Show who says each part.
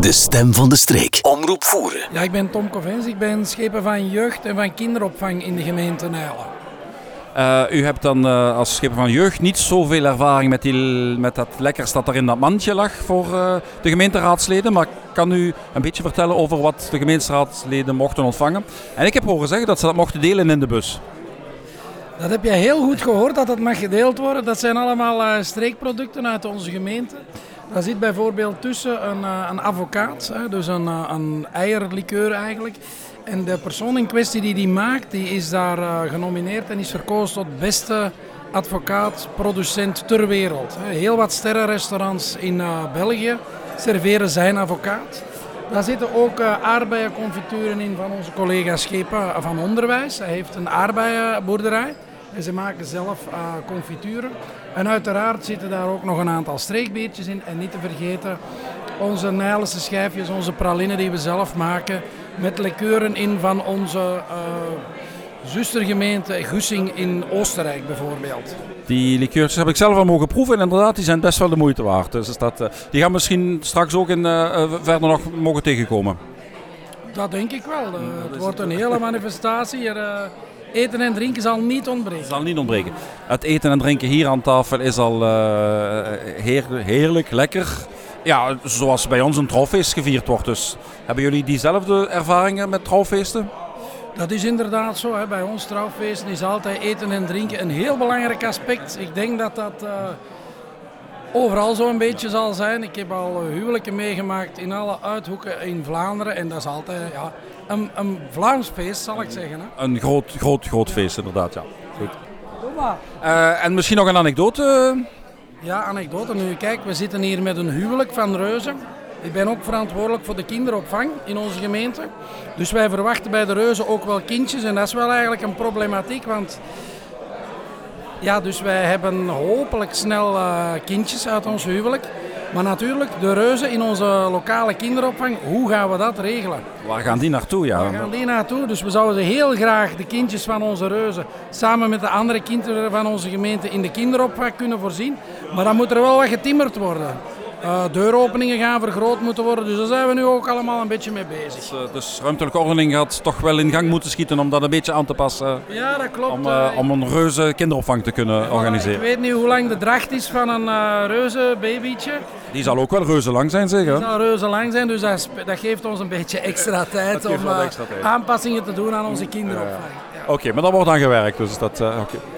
Speaker 1: De stem van de streek. Omroep voeren.
Speaker 2: Ja, ik ben Tom Covens. Ik ben schepen van jeugd en van kinderopvang in de gemeente Nijlen.
Speaker 3: Uh, u hebt dan uh, als schipper van jeugd niet zoveel ervaring met, die, met dat lekkers dat er in dat mandje lag voor uh, de gemeenteraadsleden. Maar kan u een beetje vertellen over wat de gemeenteraadsleden mochten ontvangen? En ik heb horen zeggen dat ze dat mochten delen in de bus.
Speaker 2: Dat heb je heel goed gehoord, dat dat mag gedeeld worden. Dat zijn allemaal streekproducten uit onze gemeente. Daar zit bijvoorbeeld tussen een, een advocaat, dus een, een eierlikeur eigenlijk. En de persoon in kwestie die die maakt, die is daar uh, genomineerd en is verkozen tot beste advocaat, producent ter wereld. Heel wat sterrenrestaurants in België serveren zijn advocaat. Daar zitten ook aardbeienconfituren in van onze collega Schepen van Onderwijs. Hij heeft een aardbeienboerderij en ze maken zelf confituren. En uiteraard zitten daar ook nog een aantal streekbiertjes in. En niet te vergeten onze Nijlse schijfjes, onze pralinen die we zelf maken met likeuren in van onze uh, zustergemeente Gussing in Oostenrijk bijvoorbeeld.
Speaker 3: Die liqueurs heb ik zelf al mogen proeven en inderdaad, die zijn best wel de moeite waard. Dus dat, uh, die gaan misschien straks ook in, uh, verder nog mogen tegenkomen.
Speaker 2: Dat denk ik wel. het wordt een hele manifestatie. Er, eten en drinken zal niet ontbreken.
Speaker 3: Zal niet ontbreken. Het eten en drinken hier aan tafel is al heer, heerlijk, lekker ja, zoals bij ons een trouwfeest gevierd wordt. Dus hebben jullie diezelfde ervaringen met trouwfeesten?
Speaker 2: Dat is inderdaad zo. Hè. Bij ons trouwfeesten is altijd eten en drinken een heel belangrijk aspect. Ik denk dat dat uh, overal zo een beetje zal zijn. Ik heb al huwelijken meegemaakt in alle uithoeken in Vlaanderen. En dat is altijd ja, een, een Vlaams feest, zal ik zeggen. Hè.
Speaker 3: Een groot, groot, groot feest, inderdaad. Ja. Goed. Uh, en misschien nog een anekdote
Speaker 2: ja, anekdote. Nu, kijk, we zitten hier met een huwelijk van reuzen. Ik ben ook verantwoordelijk voor de kinderopvang in onze gemeente. Dus wij verwachten bij de reuzen ook wel kindjes. En dat is wel eigenlijk een problematiek, want... Ja, dus wij hebben hopelijk snel uh, kindjes uit ons huwelijk. Maar natuurlijk, de reuzen in onze lokale kinderopvang, hoe gaan we dat regelen?
Speaker 3: Waar gaan die naartoe? Ja?
Speaker 2: Waar gaan die naartoe? Dus we zouden heel graag de kindjes van onze reuzen samen met de andere kinderen van onze gemeente in de kinderopvang kunnen voorzien. Maar dan moet er wel wat getimmerd worden. Uh, deuropeningen gaan vergroot moeten worden. Dus daar zijn we nu ook allemaal een beetje mee bezig.
Speaker 3: Dus, dus ruimtelijke ordening gaat toch wel in gang moeten schieten om dat een beetje aan te passen.
Speaker 2: Ja, dat klopt.
Speaker 3: Om, uh, om een reuze kinderopvang te kunnen
Speaker 2: ja,
Speaker 3: organiseren.
Speaker 2: Ik weet niet hoe lang de dracht is van een reuze babytje.
Speaker 3: Die zal ook wel reuze lang zijn, zeker?
Speaker 2: Die zal reuze lang zijn, dus dat, dat geeft ons een beetje extra tijd om extra tijd. aanpassingen te doen aan onze kinderopvang.
Speaker 3: Ja. Oké, okay, maar dat wordt dan gewerkt. Dus dat. Okay.